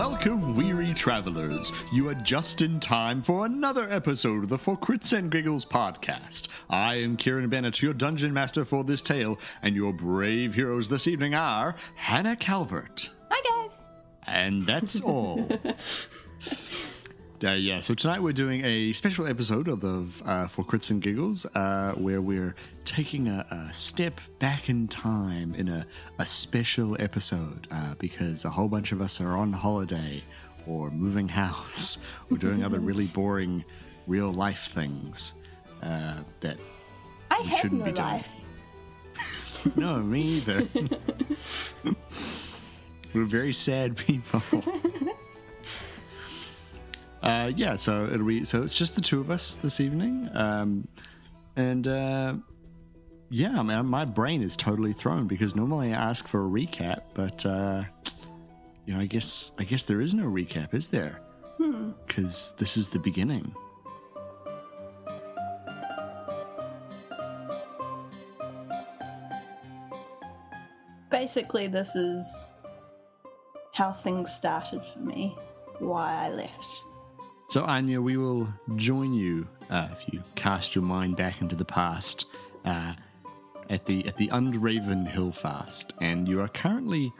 Welcome, weary travelers. You are just in time for another episode of the For Crits and Giggles podcast. I am Kieran Bennett, your dungeon master for this tale, and your brave heroes this evening are Hannah Calvert. Hi, guys. And that's all. Uh, yeah, so tonight we're doing a special episode of the uh, For Crits and Giggles uh, where we're taking a, a, step back in time in a, a special episode uh, because a whole bunch of us are on holiday or moving house or doing other really boring real life things uh, that I shouldn't no be doing. no, me either. we're very sad people. Uh, yeah, so it'll be so it's just the two of us this evening, um, and uh, yeah, I mean, my brain is totally thrown because normally I ask for a recap, but uh, you know, I guess I guess there is no recap, is there? Hmm. Because this is the beginning. Basically, this is how things started for me, why I left. So Anya, we will join you uh, if you cast your mind back into the past uh, at the at the Undraven Hill Fast, and you are currently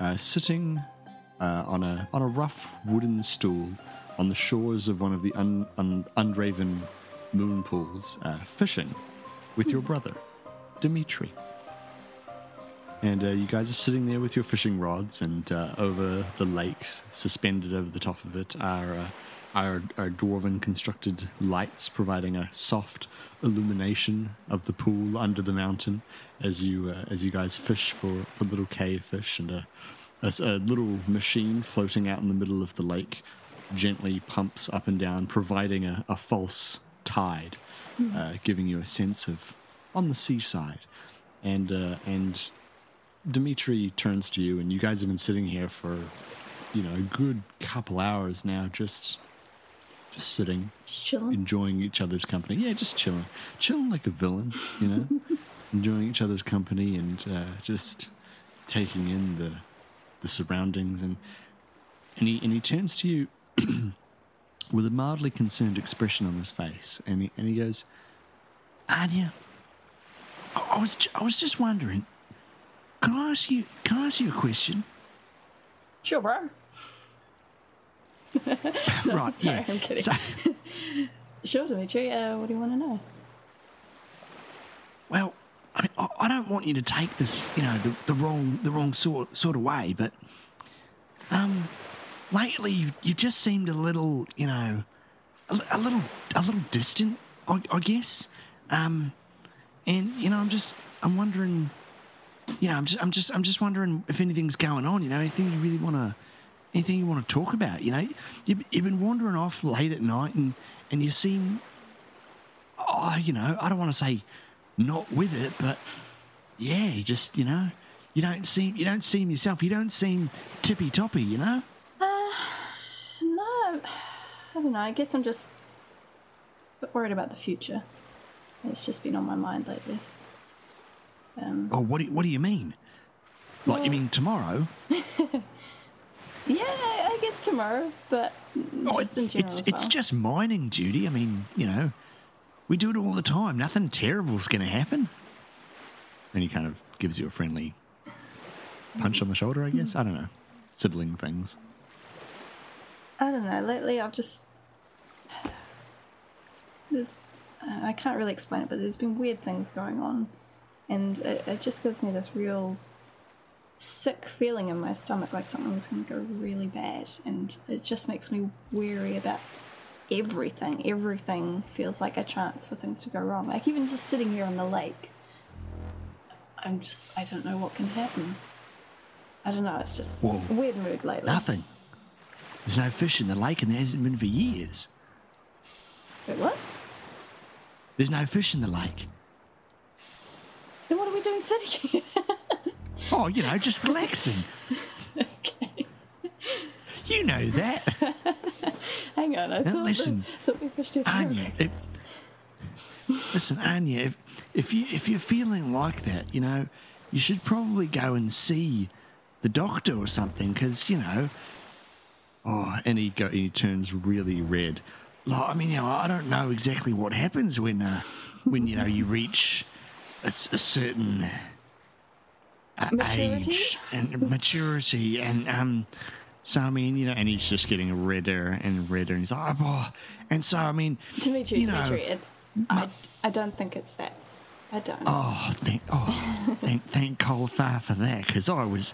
uh, sitting uh, on a on a rough wooden stool on the shores of one of the un, un, Undraven moon pools, uh, fishing with your brother, Dimitri. And uh, you guys are sitting there with your fishing rods, and over the lake, suspended over the top of it, are our, our dwarven constructed lights providing a soft illumination of the pool under the mountain as you uh, as you guys fish for, for little cave fish and a, a, a little machine floating out in the middle of the lake gently pumps up and down providing a, a false tide uh, giving you a sense of on the seaside. And uh, and Dimitri turns to you and you guys have been sitting here for you know a good couple hours now just just sitting, Just chilling. enjoying each other's company. Yeah, just chilling, chilling like a villain, you know, enjoying each other's company and uh, just taking in the the surroundings. And and he and he turns to you with a mildly concerned expression on his face, and he and he goes, "Anya, I, I was I was just wondering, can I ask you can I ask you a question?" Sure, bro. right, sorry, yeah. I'm kidding. So- Sure, Dimitri. Uh, what do you want to know? Well, I, mean, I, I don't want you to take this, you know, the, the wrong the wrong sort sort of way, but um, lately you you just seemed a little, you know, a, a little a little distant, I, I guess. Um, and you know, I'm just I'm wondering, you know, I'm just I'm just I'm just wondering if anything's going on. You know, anything you really want to. Anything you want to talk about? You know, you've, you've been wandering off late at night, and and you seem, oh, you know, I don't want to say not with it, but yeah, you just you know, you don't seem you don't seem yourself. You don't seem tippy toppy. You know. Uh, no, I don't know. I guess I'm just a bit worried about the future. It's just been on my mind lately. Um, Oh, what do what do you mean? Like you mean tomorrow? yeah, I guess tomorrow, but Oh, just in general it's well. it's just mining duty. I mean, you know, we do it all the time. Nothing terrible's going to happen. And he kind of gives you a friendly punch on the shoulder, I guess. I don't know, sibling things. I don't know. Lately, I've just there's I can't really explain it, but there's been weird things going on, and it, it just gives me this real sick feeling in my stomach, like something's going to go really bad, and it just makes me weary about everything. Everything feels like a chance for things to go wrong. Like even just sitting here on the lake, I'm just I don't know what can happen. I don't know. It's just Whoa. a weird mood lately. Nothing. There's no fish in the lake, and there hasn't been for years. Wait, what? There's no fish in the lake. Then what are we doing sitting here? Oh, you know, just relaxing. okay. You know that. Hang on, I Now thought, listen, that, thought we pushed it Anya, if, listen, Anya, if, if you if you're feeling like that, you know, you should probably go and see the doctor or something, because you know, Oh, and he go, he turns really red. Like, I mean, you know, I don't know exactly what happens when uh, when you know you reach a certain uh, Maturity? age and maturity, and um, so I mean, you know, and he's just getting redder and redder, and he's like, oh, and so I mean, Dimitri, you know, Dimitri, it's I, I don't think it's that. I don't. Oh, thank, oh, thank, thank Kolthar for that, because I was,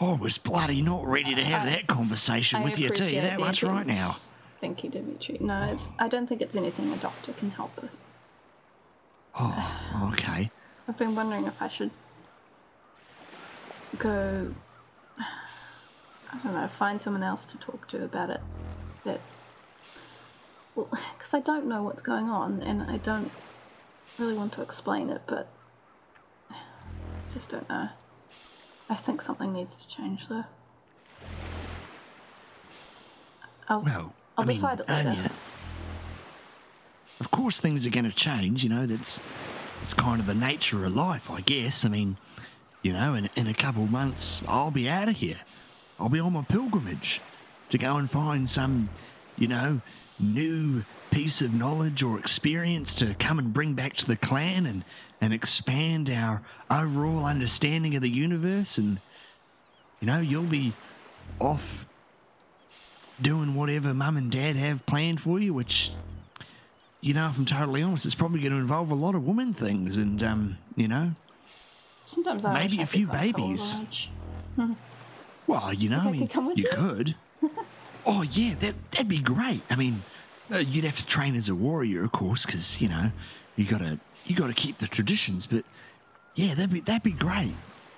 I was bloody not ready to have I- that conversation I with you. Tell you that much right now. Thank you, Dimitri. No, it's. I don't think it's anything a doctor can help with. Oh, okay. I've been wondering if I should go. I don't know, find someone else to talk to about it. That. Well, because I don't know what's going on and I don't really want to explain it, but. Just don't know. I think something needs to change though. I'll, Well, I'll I mean, decide it later. Anya, of course, things are going to change. You know, that's it's kind of the nature of life, I guess. I mean, you know, in, in a couple of months, I'll be out of here. I'll be on my pilgrimage to go and find some, you know, new piece of knowledge or experience to come and bring back to the clan and, and expand our overall understanding of the universe. And, you know, you'll be off doing whatever mum and dad have planned for you, which, you know, if I'm totally honest, it's probably going to involve a lot of woman things and, um, you know, Sometimes I maybe a few babies. well, you know, I I mean, could you you? could. oh, yeah, that, that'd be great. I mean, uh, you'd have to train as a warrior, of course, because, you know, you gotta, you gotta keep the traditions, but yeah, that'd be, that'd be great.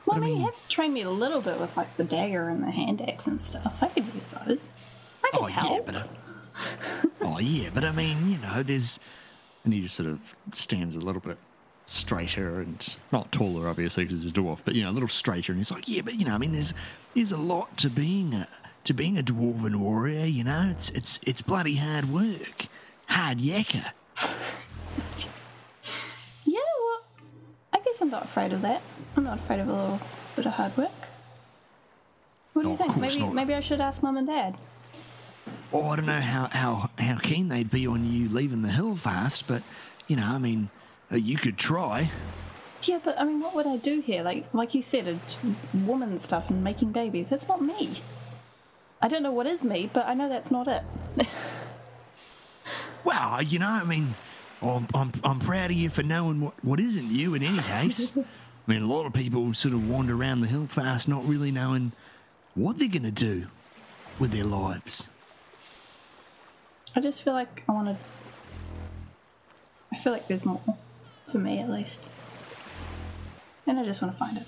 Well, I mean, you have to train me a little bit with like the dagger and the hand axe and stuff. I could use those. I could Oh, yeah, help. but, uh, oh, yeah, but I mean, you know, there's, and he just sort of stands a little bit straighter and not taller, obviously, because he's a dwarf, but you know, a little straighter. And he's like, yeah, but you know, I mean, there's there's a lot to being a to being a dwarven warrior. You know, it's it's it's bloody hard work, hard yakka. Yeah, well, I guess I'm not afraid of that. I'm not afraid of a little bit of hard work. What do you oh, think? Maybe not. maybe I should ask mum and dad. Oh, I don't know how how how keen they'd be on you leaving the hill fast, but you know, I mean, you could try. Yeah, but I mean, what would I do here? Like like you said, it's woman stuff and making babies. That's not me. I don't know what is me, but I know that's not it. Well, uh, you know, I mean, I'm, I'm, I'm proud of you for knowing what, what isn't you in any case. I mean, a lot of people sort of wander around the hill fast not really knowing what they're going to do with their lives. I just feel like I want to. I feel like there's more for me at least, and I just want to find it.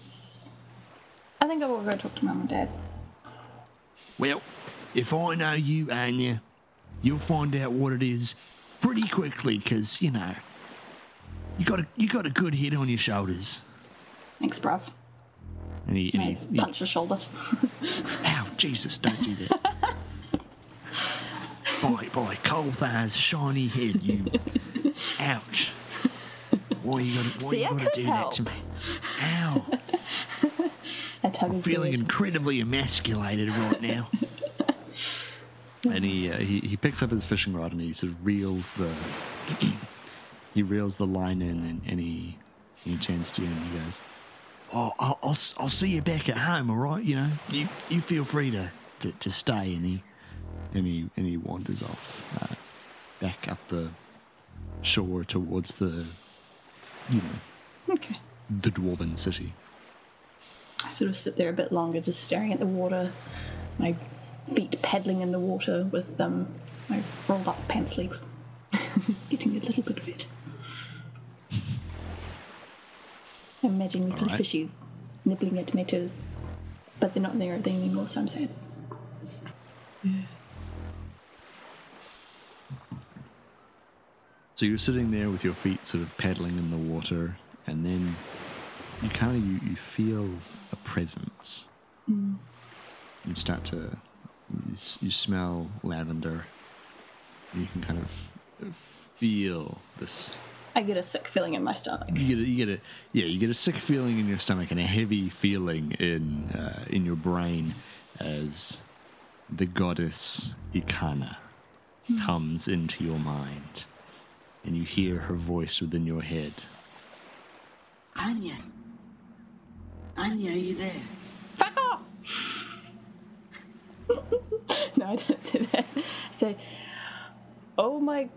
I think I will go talk to mum and dad. Well, if I know you, Anya, you'll find out what it is pretty quickly because, you know, you got a, you got a good head on your shoulders. Thanks, bruv. And he, and he, he punch the shoulder. Ow, Jesus, don't do that. by, by Kolthar's shiny head, you. Ouch. Why you See, you gotta could do help. that to me? Ow. I I'm feeling beard. incredibly emasculated right now. and he, uh, he he picks up his fishing rod and he sort of reels the he reels the line in and, and he he turns to you and he goes, "Oh, I'll, I'll I'll see you back at home, all right? You know, you you feel free to, to, to stay." And he and he and he wanders off uh, back up the shore towards the you know Okay. the dwarven city. I sort of sit there a bit longer, just staring at the water, my feet paddling in the water with um, my rolled up pants legs, getting a little bit wet. I'm imagining little Alright. fishies nibbling at my toes, but they're not there anymore, so I'm sad. So you're sitting there with your feet sort of paddling in the water, and then you kind of you, you feel a presence. You start to you, you smell lavender. You can kind of feel this. I get a sick feeling in my stomach. You get a, you get a yeah you get a sick feeling in your stomach and a heavy feeling in uh, in your brain as the goddess Ikana comes into your mind, and you hear her voice within your head. Anya. Anya, are you there? Fuck off! no, I don't say that. I say, oh my,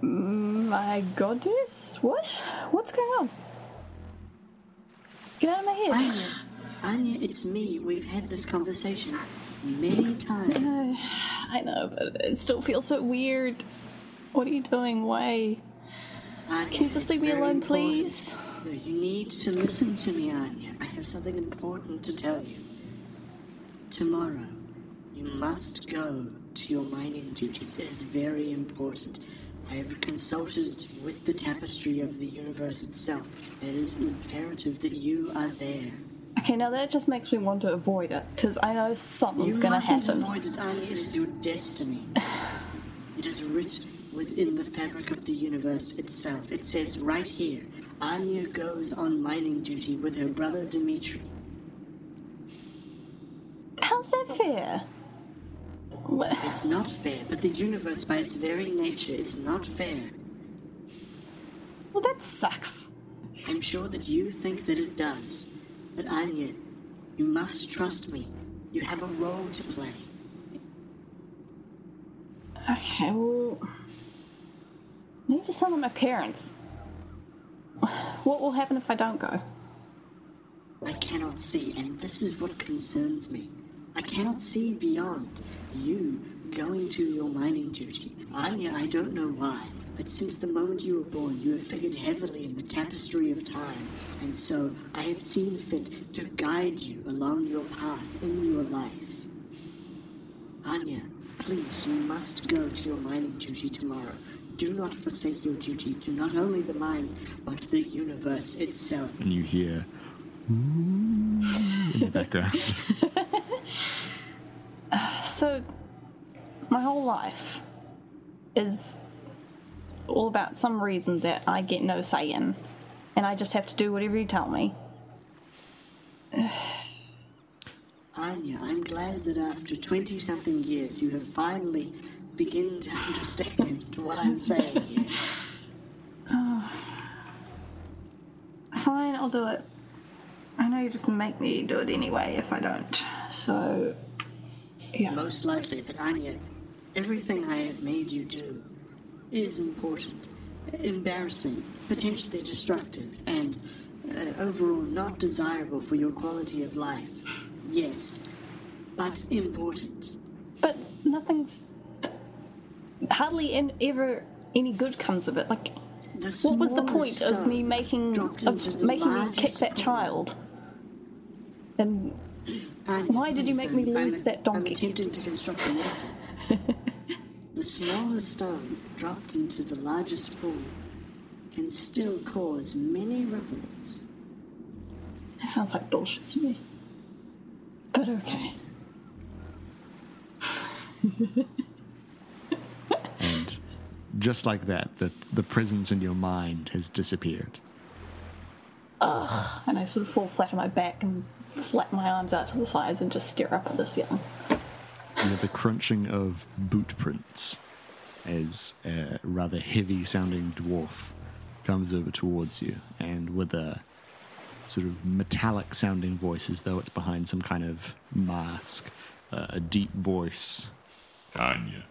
my goddess? What? What's going on? Get out of my head. Anya. Anya, it's me. We've had this conversation many times. Uh, I know, but it still feels so weird. What are you doing? Why? Anya, Can you just leave me alone, important. please? No, you need to listen to me, Anya. I have something important to tell you. Tomorrow, you must go to your mining duties. It is very important. I have consulted with the tapestry of the universe itself, it is imperative that you are there. Okay, now that just makes me want to avoid it because I know something's gonna mustn't happen. avoid it, Anya. It is your destiny. it is written within the fabric of the universe itself. It says right here, Anya goes on mining duty with her brother Dimitri. How's that fair? It's not fair, but the universe, by its very nature, is not fair. Well, that sucks. I'm sure that you think that it does. But Anya, you must trust me. You have a role to play. Okay, well, I need to tell my parents. What will happen if I don't go? I cannot see, and this is what concerns me. I cannot see beyond you going to your mining duty. Anya, I don't know why, but since the moment you were born, you have figured heavily in the tapestry of time, and so I have seen fit to guide you along your path in your life. Anya, please, you must go to your mining duty tomorrow. Do not forsake your duty to not only the mines, but the universe itself. And you hear in the background. So, my whole life is all about some reason that I get no say in, and I just have to do whatever you tell me. Anya, I'm glad that after 20 something years you have finally begun to understand what I'm saying here. Fine, I'll do it. I know you just make me do it anyway if I don't. So, yeah. Most likely, but Anya, everything I have made you do is important, embarrassing, potentially destructive, and uh, overall not desirable for your quality of life. Yes, but important. But nothing's. Hardly in, ever any good comes of it. Like, what was the point of me making of making me kick that child? And Anya, Why did you make me lose that donkey? I'm to construct a the smallest stone dropped into the largest pool can still cause many ripples. that sounds like bullshit to me. But okay. and just like that, the, the presence in your mind has disappeared. Ugh, and I sort of fall flat on my back and flap my arms out to the sides and just stare up at the ceiling. You have the crunching of boot prints as a rather heavy sounding dwarf comes over towards you and with a sort of metallic sounding voice as though it's behind some kind of mask, uh, a deep voice. Anya,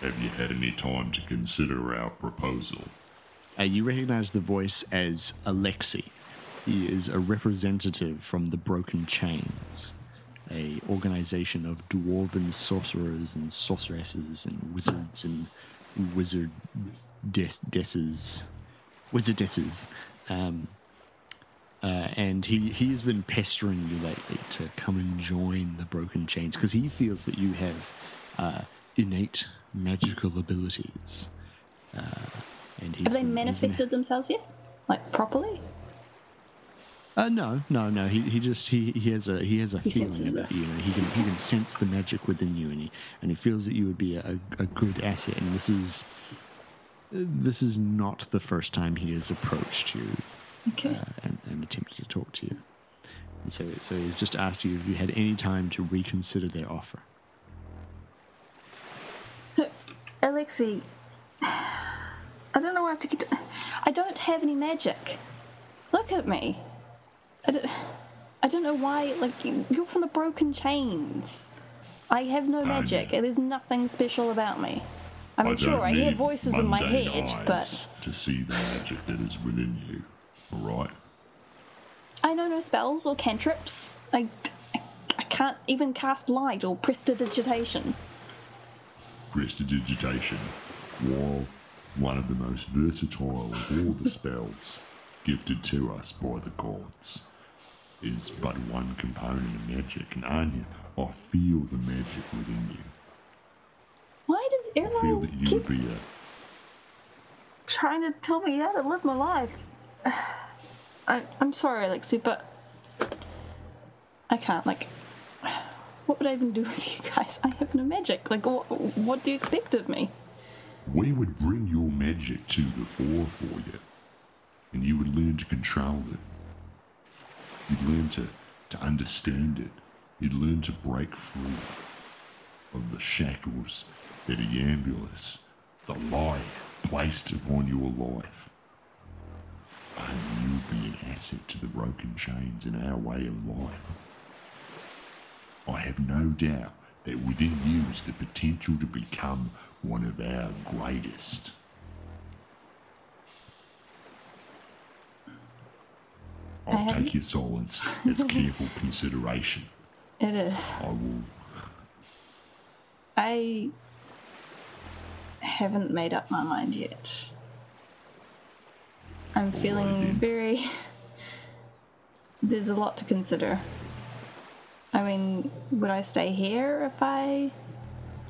have you had any time to consider our proposal? Uh, you recognize the voice as Alexi. He is a representative from the Broken Chains, a organization of dwarven sorcerers and sorceresses and wizards and wizard des- desses, wizardesses. Um, uh, and he, he has been pestering you lately to come and join the Broken Chains because he feels that you have uh, innate magical abilities. Uh, and he's Have they been- he's been- manifested themselves yet? Like, properly? Uh, no, no, no. He, he just he, he has a he has a He feeling about it. you. And he can he can sense the magic within you, and he and he feels that you would be a, a good asset. And this is this is not the first time he has approached you Okay. uh, and, and attempted to talk to you. And so so he's just asked you if you had any time to reconsider their offer. Lexi, I don't know why I have to get. To, I don't have any magic. Look at me. I don't, I don't know why. Like you, you're from the Broken Chains. I have no magic. There's nothing special about me. I mean, I sure, I hear voices in my head, eyes but to see the magic that is within you. All right. I know no spells or cantrips. I, I, I can't even cast light or prestidigitation. Prestidigitation, while one of the most versatile of all the spells gifted to us by the gods, is but one component of magic. And Anya, I feel the magic within you. Why does I feel everyone that you keep would be a trying to tell me how to live my life? I, I'm sorry, Alexi, but I can't. Like, what would I even do with you guys? I have no magic. Like, what, what do you expect of me? We would bring your magic to the fore for you, and you would learn to control it. You'd learn to, to understand it. You'd learn to break free of the shackles that Iambulus, the lie, placed upon your life. And you'll be an asset to the broken chains in our way of life. I have no doubt that within you is the potential to become one of our greatest. I I'll take your silence as careful consideration. It is. I will. I haven't made up my mind yet. I'm feeling very. There's a lot to consider. I mean, would I stay here if I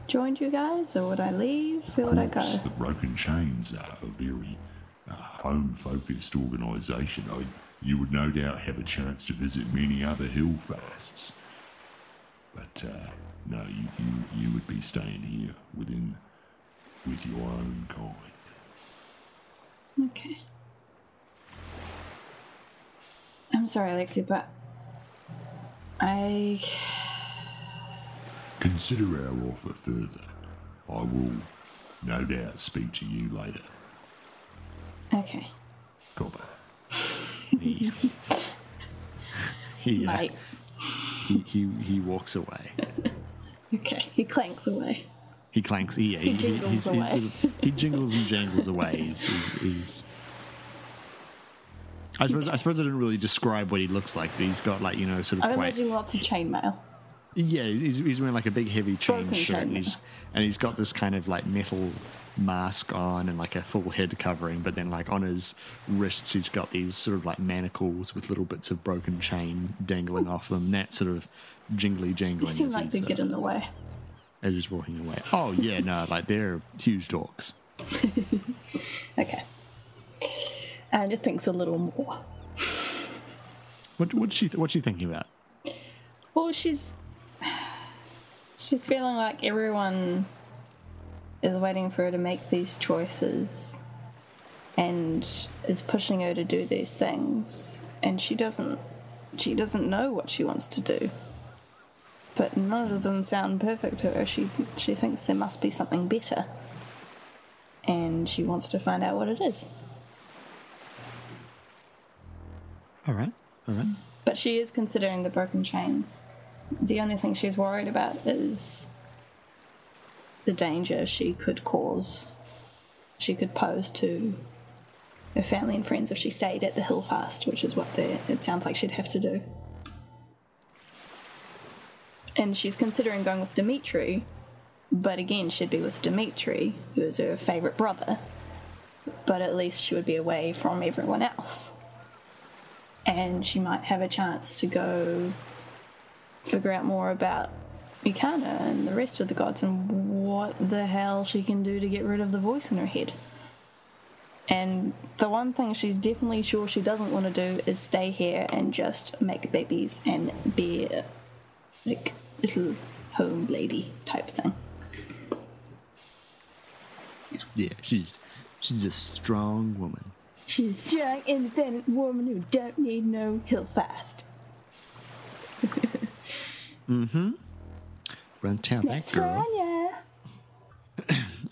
joined you guys, or would I leave? Where would I go? The Broken Chains are a very uh, home-focused organisation. I, you would no doubt have a chance to visit many other hill fasts. But uh, no, you, you you would be staying here within with your own kind. Okay. I'm sorry, Alexi, but I Consider our offer further. I will no doubt speak to you later. okay. Goodbye. He, he, uh, he, he, he walks away. Okay. He clanks away. He clanks. Yeah, He jingles he's, he's away. sort of- he jingles and jangles away. He's- I suppose I suppose I didn't really describe what he looks like. But he's got like you know sort of I'm quite imagining lots of chainmail. yeah. He's, he's wearing like a big heavy chain Broken shirt, and he's and he's got this kind of like metal mask on and like a full head covering. But then like on his wrists, he's got these sort of like manacles with little bits of broken chain dangling off them. That sort of jingly They jangling. seem as like they get uh, in the way. as he's walking away. Oh yeah, no, like they're huge dogs. Okay. And it thinks a little more. What what's she what's she thinking about? Well, she's she's feeling like everyone is waiting for her to make these choices and is pushing her to do these things and she doesn't she doesn't know what she wants to do. But none of them sound perfect to her. She she thinks there must be something better. And she wants to find out what it is. All right, all right. But she is considering the broken chains. The only thing she's worried about is the danger she could cause, she could pose to her family and friends if she stayed at the hill fast, which is what they, it sounds like she'd have to do. And she's considering going with Dimitri, but again, she'd be with Dimitri, who is her favourite brother, but at least she would be away from everyone else and she might have a chance to go figure out more about Mikana and the rest of the gods and what the hell she can do to get rid of the voice in her head. And the one thing she's definitely sure she doesn't want to do is stay here and just make babies and be a, like little home lady type thing. Yeah, she's she's a strong woman. She's a strong, independent woman who don't need no hill fast. Mm-hmm. Run town that girl.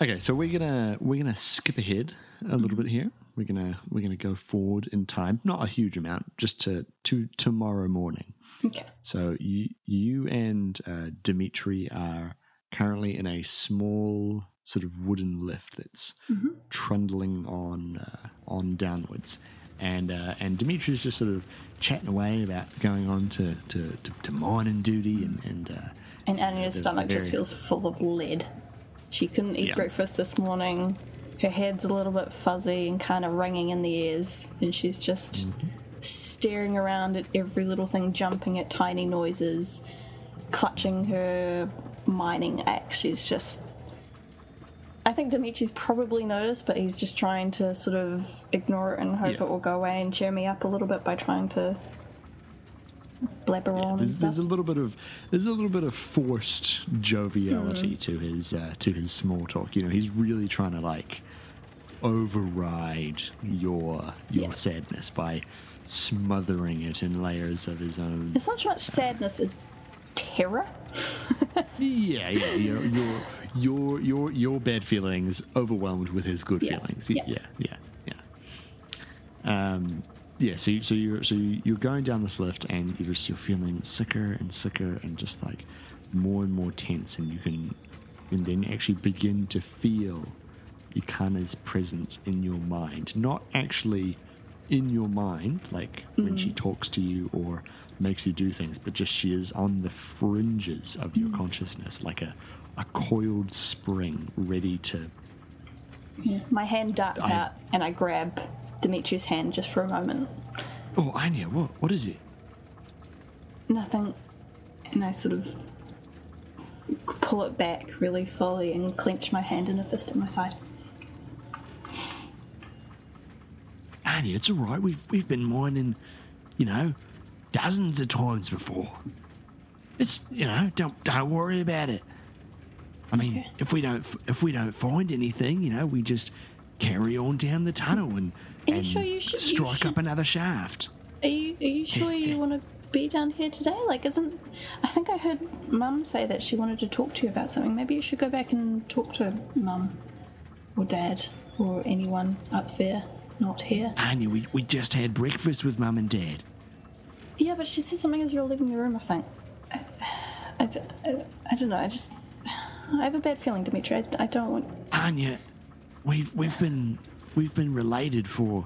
Okay, so we're gonna we're gonna skip ahead a little bit here. We're gonna we're gonna go forward in time, not a huge amount, just to to tomorrow morning. Okay. So you you and uh, Dimitri are currently in a small sort of wooden lift that's Mhm. trundling on uh, on downwards, and uh, and Dimitri's just sort of chatting away about going on to to, to, to mining duty and and. Uh, And Anya's stomach just feels full of lead. She couldn't eat Yeah. breakfast this morning. Her head's a little bit fuzzy and kind of ringing in the ears, and she's just Mm-hmm. staring around at every little thing, jumping at tiny noises, clutching her mining axe. She's just. I think Dimitri's probably noticed, but he's just trying to sort of ignore it and hope Yeah. it will go away and cheer me up a little bit by trying to blabber on and there's, there's a little bit of there's a little bit of forced joviality to his uh, to his small talk. You know, he's really trying to like override your your Yeah. sadness by smothering it in layers of his own. It's not so much sadness as terror. Yeah, yeah, your your your your your bad feelings overwhelmed with his good Yeah, feelings. yeah. Yeah, yeah, yeah. Um, yeah. So you, so you're so you- you're going down this lift and you're just you're feeling sicker and sicker and just like more and more tense and you can and then actually begin to feel Ikana's presence in your mind, not actually in your mind, like when she talks to you or makes you do things, but just she is on the fringes of your consciousness, like a, a coiled spring ready to. Yeah. My hand darts I- out and I grab Dimitri's hand just for a moment. Oh, Anya, what, what is it? Nothing. And I sort of pull it back really slowly and clench my hand in a fist at my side. Anya, it's all right. We've we've been mining, you know, dozens of times before. It's you know, don't don't worry about it. I mean, Okay. if we don't if we don't find anything, you know, we just carry on down the tunnel and, Are you and sure you should- you strike should- up another shaft. Are you are you sure you want to be down here today? Like, isn't I think I heard Mum say that she wanted to talk to you about something. Maybe you should go back and talk to Mum or Dad or anyone up there, not here. Anya, we, we just had breakfast with Mum and Dad. Yeah, but she said something as you're leaving the room. I think. I I don't know. I just I have a bad feeling, Dimitri. I, I don't want. Anya, we've we've been we've been related for.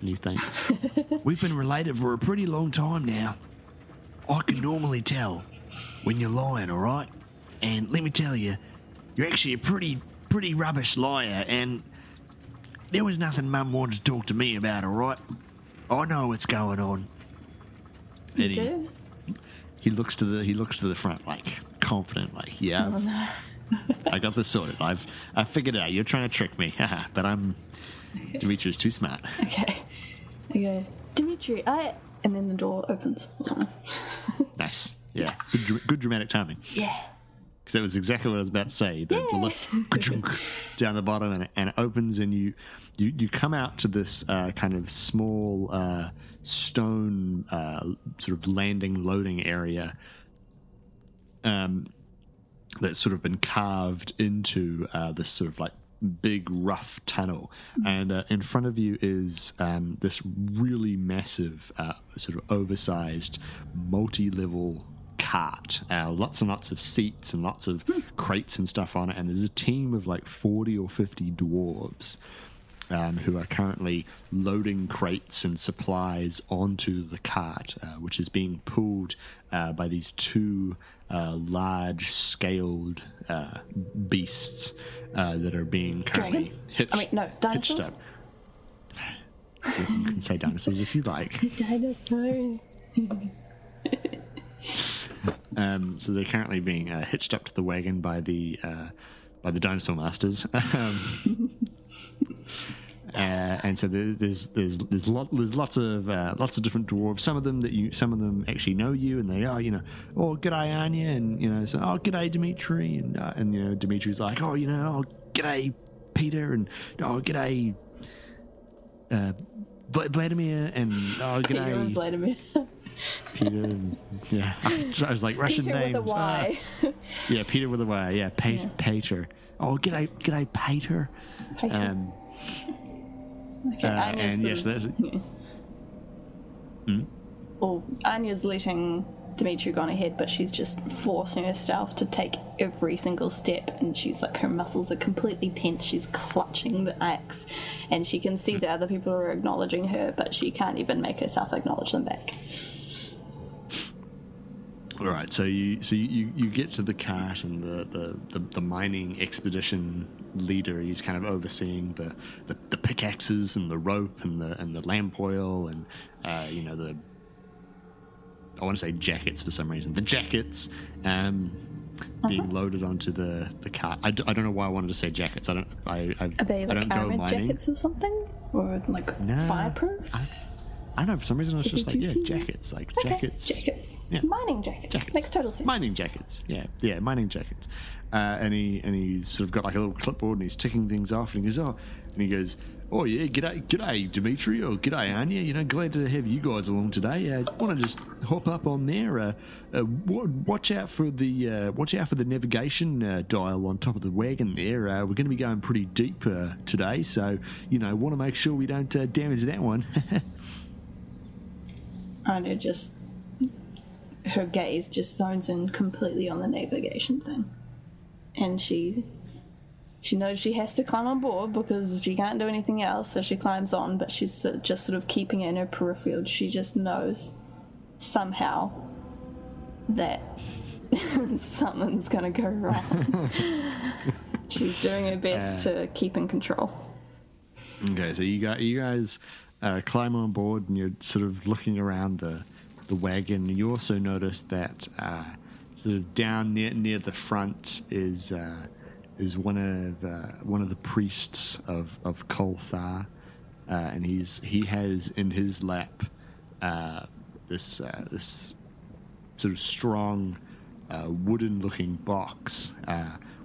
And he thinks we've been related for a pretty long time now. I can normally tell when you're lying, all right. And let me tell you, you're actually a pretty pretty rubbish liar. And there was nothing Mum wanted to talk to me about, all right. I know what's going on. You he- do? He looks to the he looks to the front like confident, like yeah, Oh, no. I got this sorted. I've I figured it out. You're trying to trick me, but I'm Dimitri's too smart. Okay. okay, Dimitri, I. And then the door opens. Nice, yeah, good, good dramatic timing. Yeah. Because that was exactly what I was about to say. The, the lift down the bottom and it, and it opens, and you you you come out to this uh, kind of small uh, stone uh, sort of landing loading area. Um, that's sort of been carved into uh, this sort of like big rough tunnel. And uh, in front of you is um, this really massive uh, sort of oversized multi-level cart. Uh, lots and lots of seats and lots of crates and stuff on it. And there's a team of like 40 or 50 dwarves um, who are currently loading crates and supplies onto the cart, uh, which is being pulled uh, by these two uh, large scaled uh, beasts uh, that are being currently Dragons? hitched, I mean, no, dinosaurs? up. You can say dinosaurs if you like. Dinosaurs. Um, so they're currently being uh, hitched up to the wagon by the uh, by the dinosaur masters. um, uh, and so there, there's there's there's lot there's lots of uh, lots of different dwarves. Some of them that you some of them actually know you, and they are you know oh g'day Anya, and you know so oh g'day Dimitri, and uh, and you know Dimitri's like oh you know oh g'day Peter, and oh g'day uh, Vladimir, and oh Peter and Vladimir. Peter. and, yeah, I was like Russian Peter names. with a ah. Yeah, Peter with a Y. Yeah, pa- Yeah. Pater. Oh, g'day, g'day, Pater. Pater. Um, Okay, uh, and yes, that's yeah. Hmm? Well, Anya's letting Dimitri go on ahead, but she's just forcing herself to take every single step, and she's like her muscles are completely tense. She's clutching the axe, and she can see that other people are acknowledging her, but she can't even make herself acknowledge them back. All right, so you so you, you get to the cart and the, the, the, the mining expedition leader. He's kind of overseeing the, the, the pickaxes and the rope and the and the lamp oil and uh, you know the I want to say jackets for some reason. The jackets um, being loaded onto the the cart. I, d- I don't know why I wanted to say jackets. I don't I I, Are they like don't go armored mining. jackets or something, or like fireproof? I, I don't know. For some reason, I was just like, yeah, jackets, like Okay, jackets, jackets, Yeah. mining jackets. Jackets. Makes total sense. Mining jackets. Yeah, yeah, mining jackets. Uh, and he and he's sort of got like a little clipboard and he's ticking things off and he goes, oh, and he goes, oh yeah, g'day, g'day, Dimitri, or g'day, Anya. You know, glad to have you guys along today. I Uh, want to just hop up on there. Uh, uh, watch out for the uh, watch out for the navigation uh, dial on top of the wagon there. Uh, we're going to be going pretty deep uh, today, so you know, want to make sure we don't uh, damage that one. Anya just her gaze just zones in completely on the navigation thing, and she she knows she has to climb on board because she can't do anything else, so she climbs on. But she's just sort of keeping it in her peripheral. She just knows somehow that something's gonna go wrong. she's doing her best to keep in control. Okay, so you got you guys uh, climb on board and you're sort of looking around the the wagon, you also notice that uh, sort of down near near the front is uh, is one of uh, one of the priests of of Kolthar, uh, and he's he has in his lap uh, this this sort of strong wooden looking box,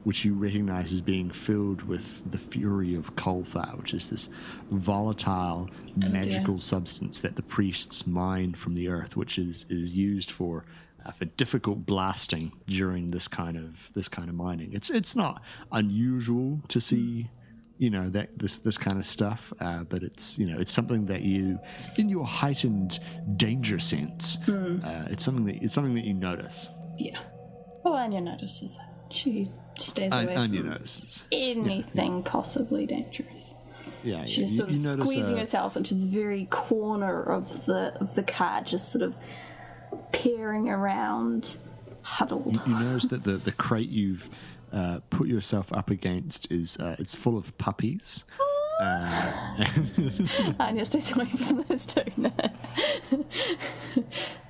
which you recognize as being filled with the fury of Kolthar, which is this volatile magical substance that the priests mine from the earth, which is, is used for uh, for difficult blasting during this kind of this kind of mining. It's it's not unusual to see you know that this this kind of stuff uh, but it's you know it's something that you in your heightened danger sense uh, it's something that it's something that you notice Yeah. Well, Anya notices it. She stays away from anything possibly dangerous. yeah, yeah. She's You- sort of you squeezing uh, herself into the very corner of the of the car, just sort of peering around, huddled. you notice that the, the crate you've uh, put yourself up against is uh, it's full of puppies uh, Anya stays away from those two. No. uh,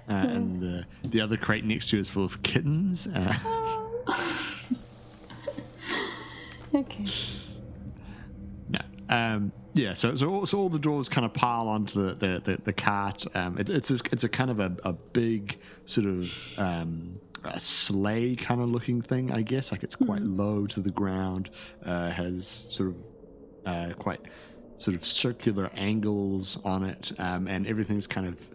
and the, the other crate next to you is full of kittens uh, okay. No. Um, yeah, so, so, all, so all the doors kind of pile onto the, the, the, the cart. Um, it, it's, a, it's a kind of a, a big sort of um, a sleigh kind of looking thing, I guess. Like it's quite low to the ground, uh, has sort of uh, quite sort of circular angles on it, um, and everything's kind of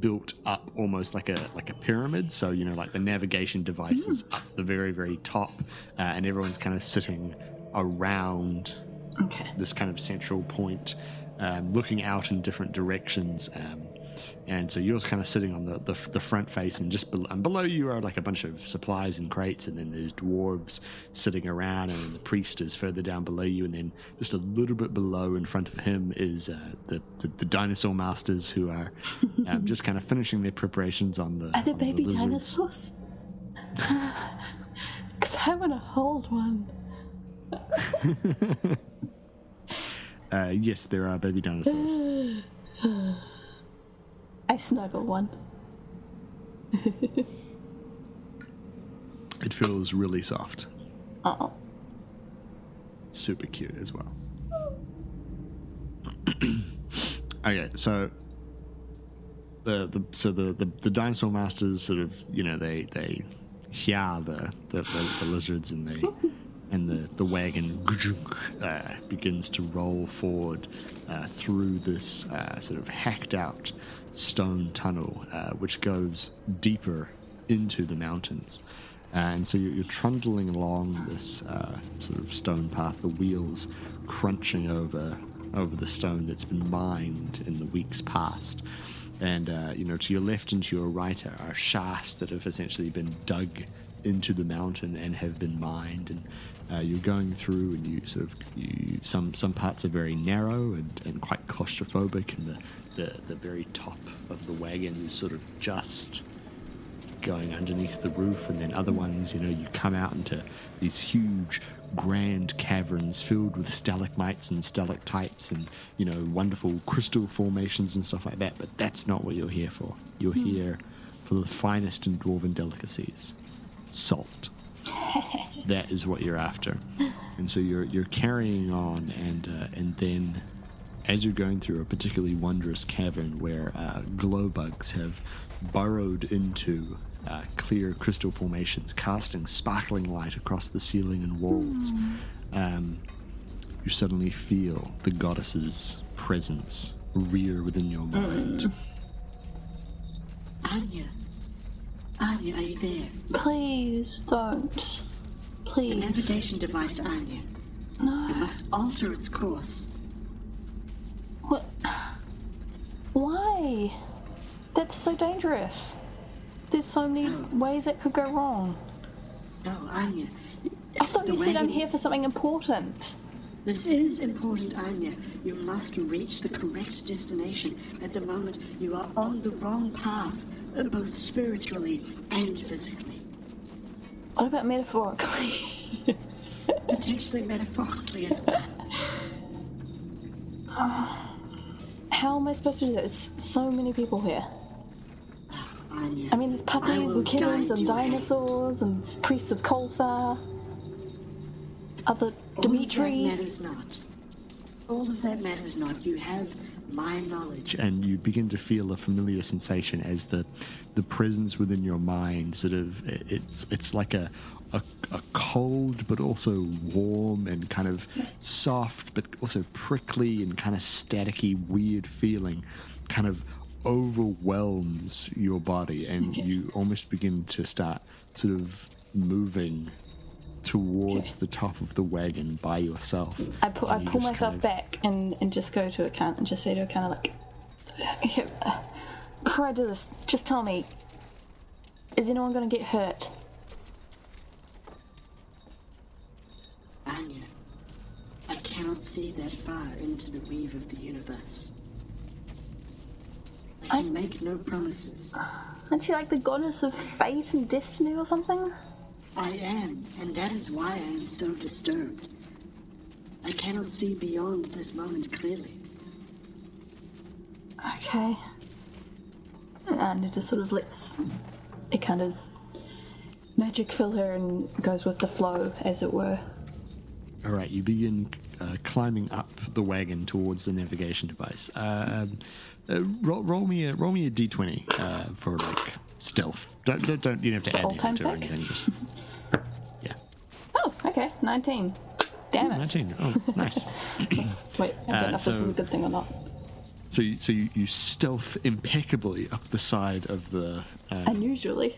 built up almost like a like a pyramid. So you know, like the navigation device is up the very very top, uh, and everyone's kind of sitting around Okay. this kind of central point, um, looking out in different directions. Um, and so you're kind of sitting on the, the, the front face, and just below, and below you are like a bunch of supplies and crates, and then there's dwarves sitting around, and then the priest is further down below you, and then just a little bit below in front of him is uh, the, the the dinosaur masters who are um, just kind of finishing their preparations on the. Are there on the baby dinosaurs? Because I want to hold one. Uh, yes, there are baby dinosaurs. I snuggle one. It feels really soft. Oh. super cute as well. okay, so the, the so the, the the dinosaur masters sort of you know they they hear the the, the, the lizards and they and the the wagon uh, begins to roll forward uh, through this uh, sort of hacked out stone tunnel uh, which goes deeper into the mountains. and so you're, you're trundling along this uh, sort of stone path, the wheels crunching over over the stone that's been mined in the weeks past. And uh, you know, to your left and to your right are, shafts that have essentially been dug into the mountain and have been mined. And uh, you're going through, and you sort of you some some parts are very narrow and, and quite claustrophobic, and the, the the very top of the wagon is sort of just going underneath the roof, and then other ones, you know, you come out into these huge, grand caverns filled with stalagmites and stalactites and, you know, wonderful crystal formations and stuff like that. But that's not what you're here for. You're here for the finest in dwarven delicacies salt. that is what you're after. And so you're you're carrying on, and uh, and then as you're going through a particularly wondrous cavern where uh, glow bugs have burrowed into uh, clear crystal formations, casting sparkling light across the ceiling and walls, um, you suddenly feel the goddess's presence rear within your mind. Anya. Anya, are you there? Please don't. Please. The Please. navigation device, Anya. No. It must alter its course. What? Why? That's so dangerous. There's so many ways it could go wrong. No, Anya. I thought you said I'm here for something important. This is important, Anya. You must reach the correct destination. At the moment, you are on the wrong path, both spiritually and physically. What about metaphorically? Potentially metaphorically as well. Ah, how am I supposed to do this? So many people here. Anya. I mean, there's puppies and kittens and dinosaurs and priests of Kolthar. Other All of that Dimitri. matters not. All of that matters not. You have my knowledge. and you begin to feel a familiar sensation as the the presence within your mind sort of it's it's like a a, a cold but also warm and kind of soft but also prickly and kind of staticky weird feeling kind of overwhelms your body and you almost begin to start sort of moving towards the top of the wagon by yourself I, pu- I you pull myself kind of- back and, and just go to account and just say to account like, "Here, uh, before I do this, just tell me, is anyone going to get hurt? Anya, I cannot see that far into the weave of the universe. I make no promises. Aren't she like the goddess of fate and destiny or something? I am, and that is why I am so disturbed. I cannot see beyond this moment clearly. Okay. And it just sort of lets it kind of magic fill her and goes with the flow, as it were. All right, you begin climbing up the wagon towards the navigation device. Uh, uh, roll, roll me a roll me a d20 uh, for like stealth. Don't, don't, don't you don't have to add anything or anything. Just, yeah, Oh, okay, 19. Damn it. nineteen. Oh, nice. Wait, I don't know if this is a good thing or not. So you, so you, you stealth impeccably up the side of the. Uh, Unusually.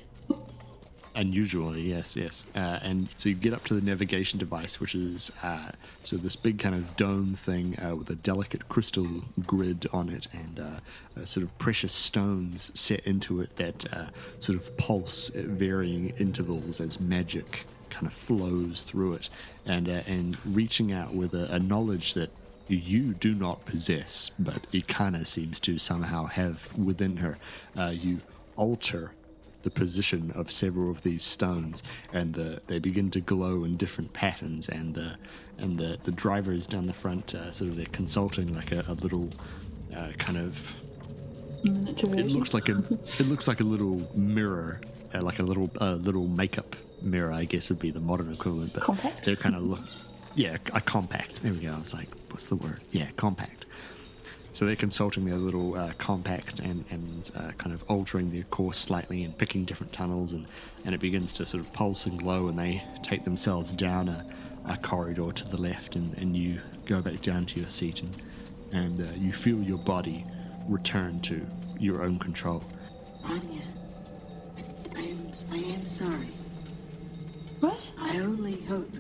Unusually, yes, yes. Uh, and so you get up to the navigation device, which is uh, so this big kind of dome thing uh, with a delicate crystal grid on it and uh, sort of precious stones set into it that uh, sort of pulse at varying intervals as magic kind of flows through it, and uh, and reaching out with a, a knowledge that you do not possess, but Ikana seems to somehow have within her. You alter the position of several of these stones, and the, they begin to glow in different patterns. And the and the, the drivers down the front, uh, sort of, they're consulting like a, a little uh, kind of. It looks like a it looks like a little mirror, uh, like a little uh, little makeup mirror, I guess would be the modern equivalent. But Compact? they're kind of look, yeah, a compact. There we go. I was like, what's the word? Yeah, compact. So they're consulting their little uh, compact and, and uh, kind of altering their course slightly and picking different tunnels, and, and it begins to sort of pulse and glow, and they take themselves down a, a corridor to the left, and, and you go back down to your seat, and, and uh, you feel your body return to your own control. Anya, I am, I am sorry. What? I only hope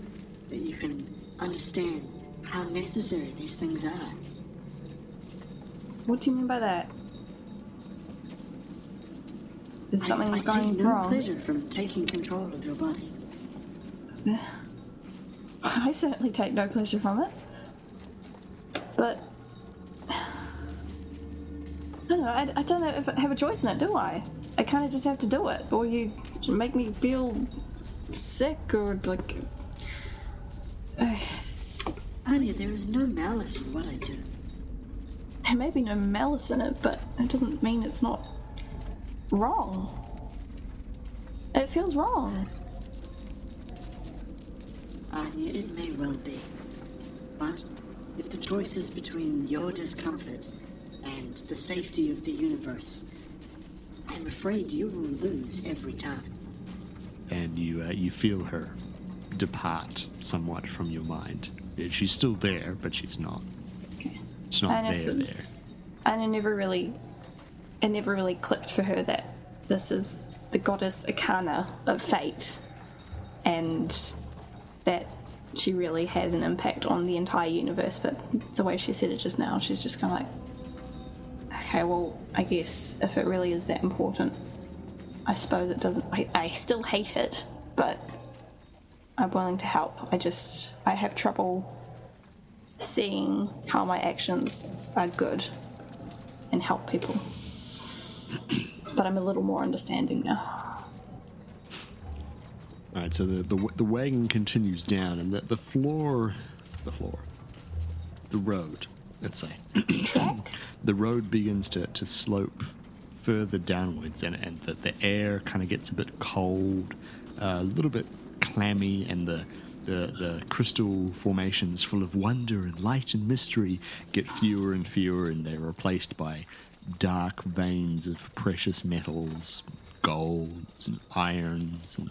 that you can understand how necessary these things are. What do you mean by that? Is something I, I going take no wrong? pleasure from taking control of your body. I certainly take no pleasure from it. But I don't know. I, I don't know if I have a choice in it, do I? I kind of just have to do it, or you make me feel sick, or like. Anya, there is no malice in what I do. There may be no malice in it, but it doesn't mean it's not wrong. It feels wrong. Anya, it may well be. But if the choice is between your discomfort and the safety of the universe, I'm afraid you will lose every time. and you uh, you feel her depart somewhat from your mind. She's still there, but she's not. She's not And there. it's There. And it never really, it never really clicked for her that this is the goddess Ikana of fate, and that she really has an impact on the entire universe. But the way she said it just now, she's just kind of like, okay, well, I guess if it really is that important, I suppose it doesn't. I, I still hate it, but I'm willing to help. I just, I have trouble seeing how my actions are good and help people. But I'm a little more understanding now. All right, so the, the the wagon continues down, and the the floor, the floor, the road, let's say, Track? the road begins to, to slope further downwards, and and the, the air kind of gets a bit cold, uh, a little bit clammy, and the the, the crystal formations full of wonder and light and mystery get fewer and fewer, and they're replaced by dark veins of precious metals, golds and irons and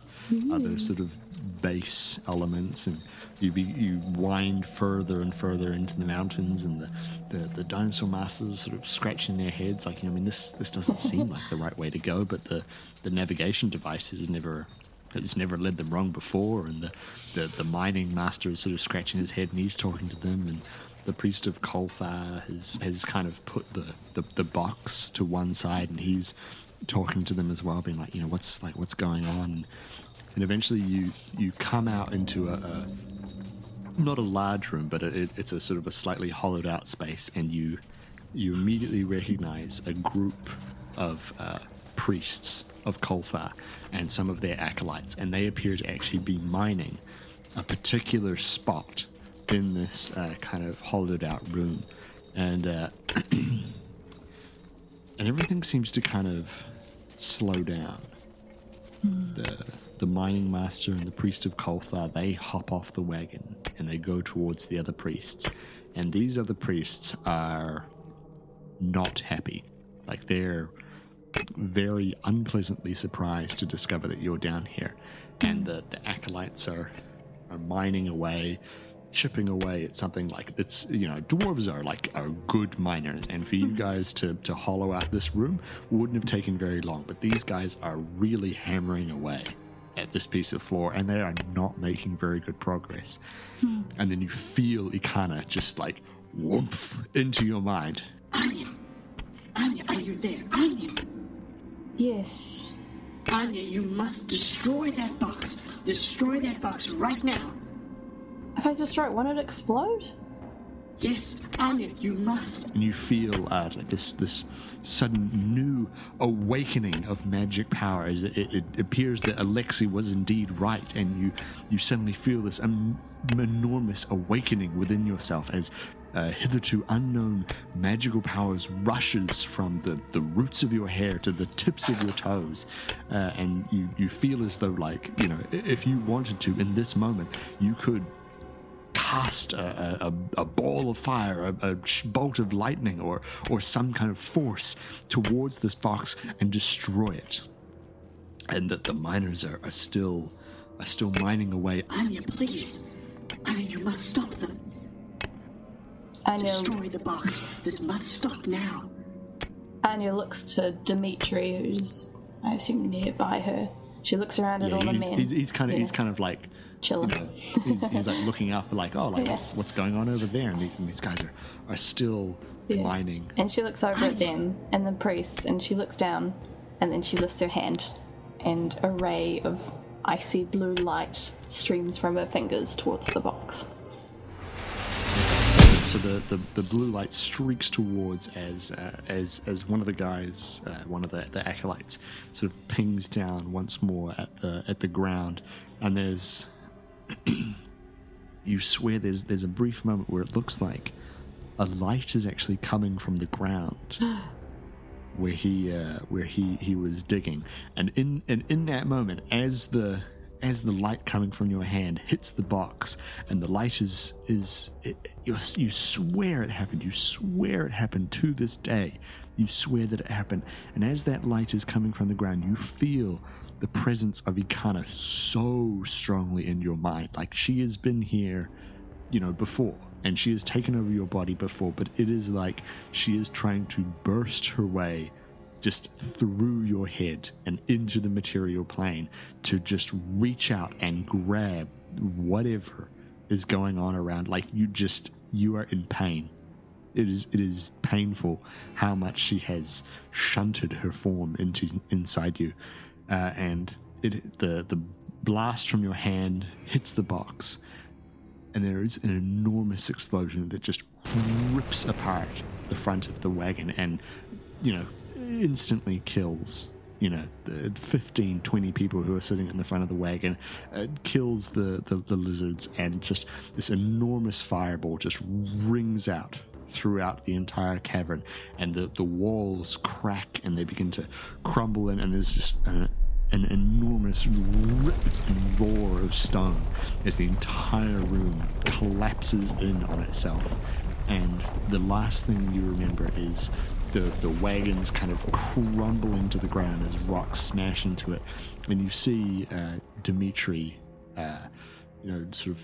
other mm. sort of base elements, and you be, you wind further and further into the mountains, and the, the, the dinosaur masters sort of scratching their heads, like I mean, this this doesn't seem like the right way to go, but the the navigation devices never. It's never led them wrong before, and the, the, the mining master is sort of scratching his head and he's talking to them, and the priest of Kolthar has, has kind of put the, the, the box to one side and he's talking to them as well, being like, you know, what's like what's going on, and eventually you you come out into a, a not a large room, but it, it's a sort of a slightly hollowed out space, and you you immediately recognize a group of uh, priests of Kolthar and some of their acolytes, and they appear to actually be mining a particular spot in this uh, kind of hollowed out room, and uh, and everything seems to kind of slow down. The the mining master and the priest of Kolthar they hop off the wagon and they go towards the other priests, and these other priests are not happy. Like they're very unpleasantly surprised to discover that you're down here, and the, the acolytes are are mining away, chipping away at something like it's you know dwarves are like are good miners, and for you hmm. guys to to hollow out this room wouldn't have taken very long, but these guys are really hammering away at this piece of floor, and they are not making very good progress. Hmm. And then you feel Ikana just like whoomph into your mind. Anya! Anya, are you there? Anya! Yes. Anya, you must destroy that box. Destroy that box right now. If I destroy it, won't it explode? Yes, Anya, you must. and you feel uh, like this this sudden new awakening of magic power as it, it, it appears that Alexei was indeed right, and you you suddenly feel this um, enormous awakening within yourself as. Uh, hitherto unknown magical powers rushes from the, the roots of your hair to the tips of your toes, uh, and you, you feel as though like you know if you wanted to in this moment you could cast a, a, a ball of fire, a, a bolt of lightning, or or some kind of force towards this box and destroy it. And that the miners are, are still are still mining away. Anya, please. Anya, you must stop them. Anya, Destroy the box. This must stop now. Anya looks to Dimitri, who's, I assume, nearby her. She looks around at Yeah, all the he's, men. he's, he's kind of Yeah. he's kind of like chilling. he's, he's like looking up like oh like Yeah. what's what's going on over there and these, and these guys are are still Yeah. mining And she looks over at them and the priests, and she looks down, and then she lifts her hand, and a ray of icy blue light streams from her fingers towards the box. So the, the, the blue light streaks towards as uh, as as one of the guys uh, one of the, the acolytes sort of pings down once more at the at the ground. And there's you swear there's there's a brief moment where it looks like a light is actually coming from the ground where he uh, where he he was digging. And in and in that moment as the as the light coming from your hand hits the box and the light is is it, you, you swear it happened. You swear it happened to this day. You swear that it happened. And as that light is coming from the ground you feel the presence of Ikana so strongly in your mind. Like she has been here you know before and she has taken over your body before but it is like she is trying to burst her way just through your head and into the material plane to just reach out and grab whatever is going on around. Like you just you are in pain. It is it is painful how much she has shunted her form into inside you. Uh, and it the the blast from your hand hits the box and there is an enormous explosion that just rips apart the front of the wagon. And you know instantly kills you know the 15 20 people who are sitting in the front of the wagon uh, kills the, the the lizards and just this enormous fireball just rings out throughout the entire cavern and the the walls crack and they begin to crumble in and there's just uh, an enormous rip and roar of stone as the entire room collapses in on itself. And the last thing you remember is the, the wagons kind of crumbling to the ground as rocks smash into it. And you see uh, Dimitri, uh, you know, sort of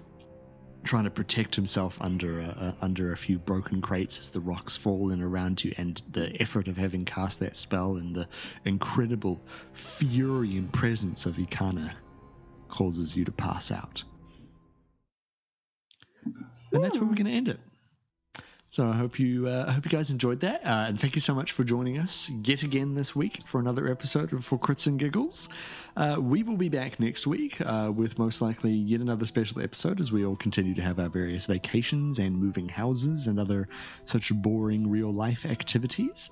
trying to protect himself under a, a, under a few broken crates as the rocks fall in around you, and the effort of having cast that spell and the incredible fury and presence of Ikana causes you to pass out. And that's where we're going to end it. So I hope you uh, I hope you guys enjoyed that, uh, and thank you so much for joining us yet again this week for another episode of For Crits and Giggles. Uh, we will be back next week uh, with most likely yet another special episode as we all continue to have our various vacations and moving houses and other such boring real life activities.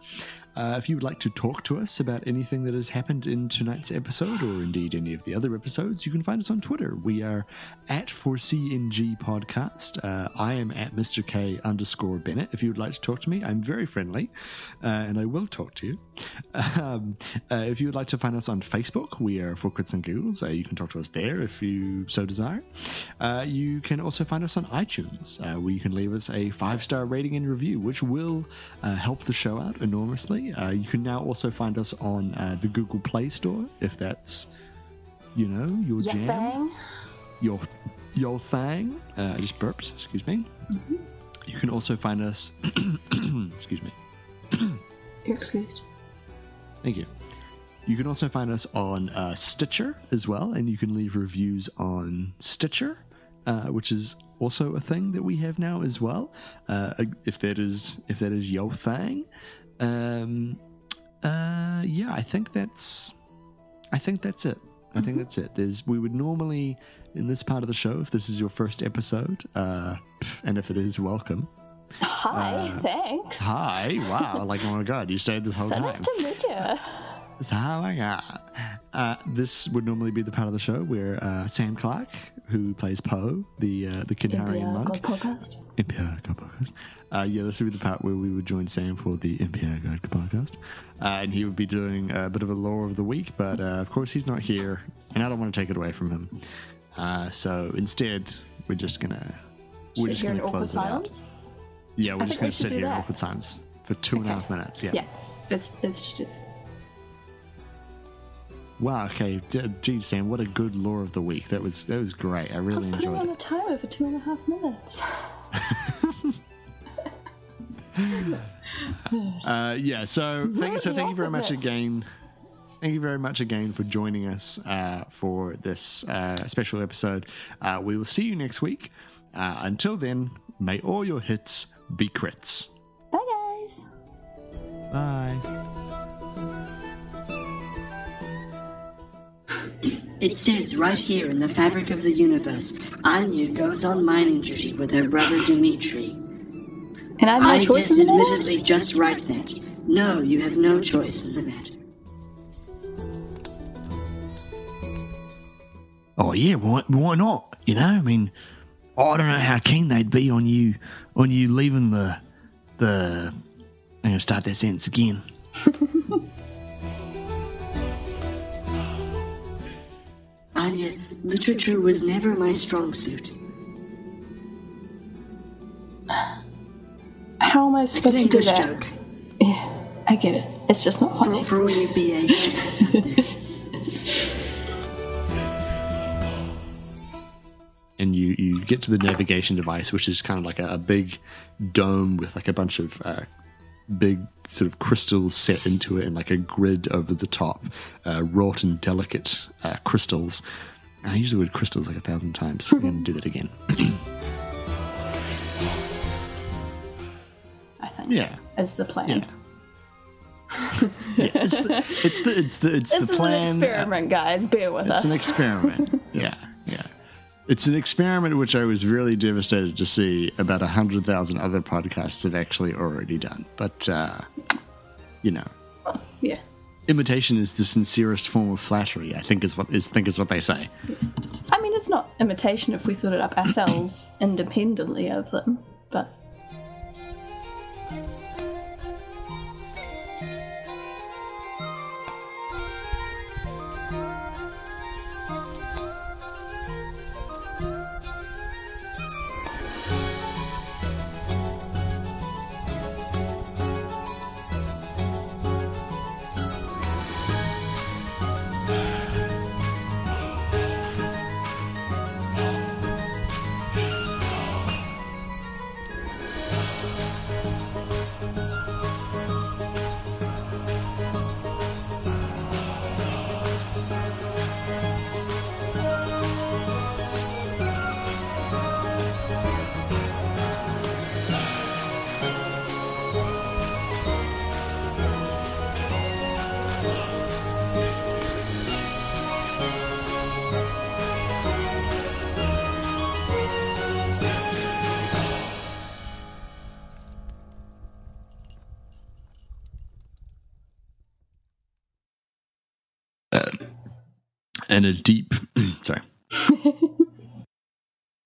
Uh, if you would like to talk to us about anything that has happened in tonight's episode, or indeed any of the other episodes, you can find us on Twitter. We are at 4CNG Podcast. Uh, I am at Mr. K underscore Bennett. If you would like to talk to me, I'm very friendly, uh, and I will talk to you. Um, uh, if you would like to find us on Facebook, we are For Crits and Giggles. Uh, you can talk to us there if you so desire. Uh, you can also find us on iTunes, uh, where you can leave us a five star rating and review, which will uh, help the show out enormously. Uh, you can now also find us on uh, the Google Play Store if that's, you know, your Yeah, jam, thing. your your thing. Uh, I just burped. Excuse me. You can also find us. excuse me. You're excused. Thank you. You can also find us on uh, Stitcher as well, and you can leave reviews on Stitcher, uh, which is also a thing that we have now as well. Uh, if that is if that is your thing, um, uh, yeah, I think that's I think that's it. I think that's it. There's we would normally in this part of the show, if this is your first episode, uh, and if it is, welcome. Hi, thanks. Hi, wow, like oh my god, you stayed this whole so time. nice to meet you. Oh my god. Uh, this would normally be the part of the show where uh, Sam Clark, who plays Poe, the uh, the Kinharian God monk, podcast. God podcast. Uh, yeah, this would be the part where we would join Sam for the God podcast, uh, and he would be doing a bit of a lore of the week. But uh, of course, he's not here, and I don't want to take it away from him. Uh, so instead, we're just gonna we're Sit just gonna awkward close it out. Yeah, we're I just gonna we sit here in awkward silence for two and a half minutes. Yeah. Yeah, let's let's just do. Wow. Okay. Geez, Sam, what a good lore of the week. That was that was great. I really putting enjoyed on it. a timer for two and a half minutes. Uh, yeah. So thank you. So thank you very much again. thank you very much again for joining us uh, for this uh, special episode. Uh, we will see you next week. Uh, until then, may all your hits be crits. Bye, guys. Bye. It says right here in the fabric of the universe, Anya goes on mining duty with her brother Dimitri. And I have no I choice did in the matter? admittedly just write that. No, you have no choice in the matter. Oh yeah, why, why not? You know, I mean, I don't know how keen they'd be on you on you leaving the the. I'm gonna start that sentence again. Anya, literature was never my strong suit. How am I It's an supposed to do English that? joke. Yeah, I get it. It's just not funny. for all you BA students out there. And you, you get to the navigation device, which is kind of like a, a big dome with like a bunch of uh, big sort of crystals set into it and like a grid over the top, uh, wrought and delicate uh, crystals. I use the word crystals like a thousand times. I'm going to do that again. I think. Yeah. Is the plan. Yeah. yeah, it's the it's the it's the it's This the is plan. an experiment, guys. Bear with It's us. It's an experiment. yeah, yeah. It's an experiment which I was really devastated to see about a hundred thousand other podcasts have actually already done. But uh, you know, yeah. imitation is the sincerest form of flattery. I think is what is think is what they say. I mean, it's not imitation if we thought it up ourselves independently of them, And a deep.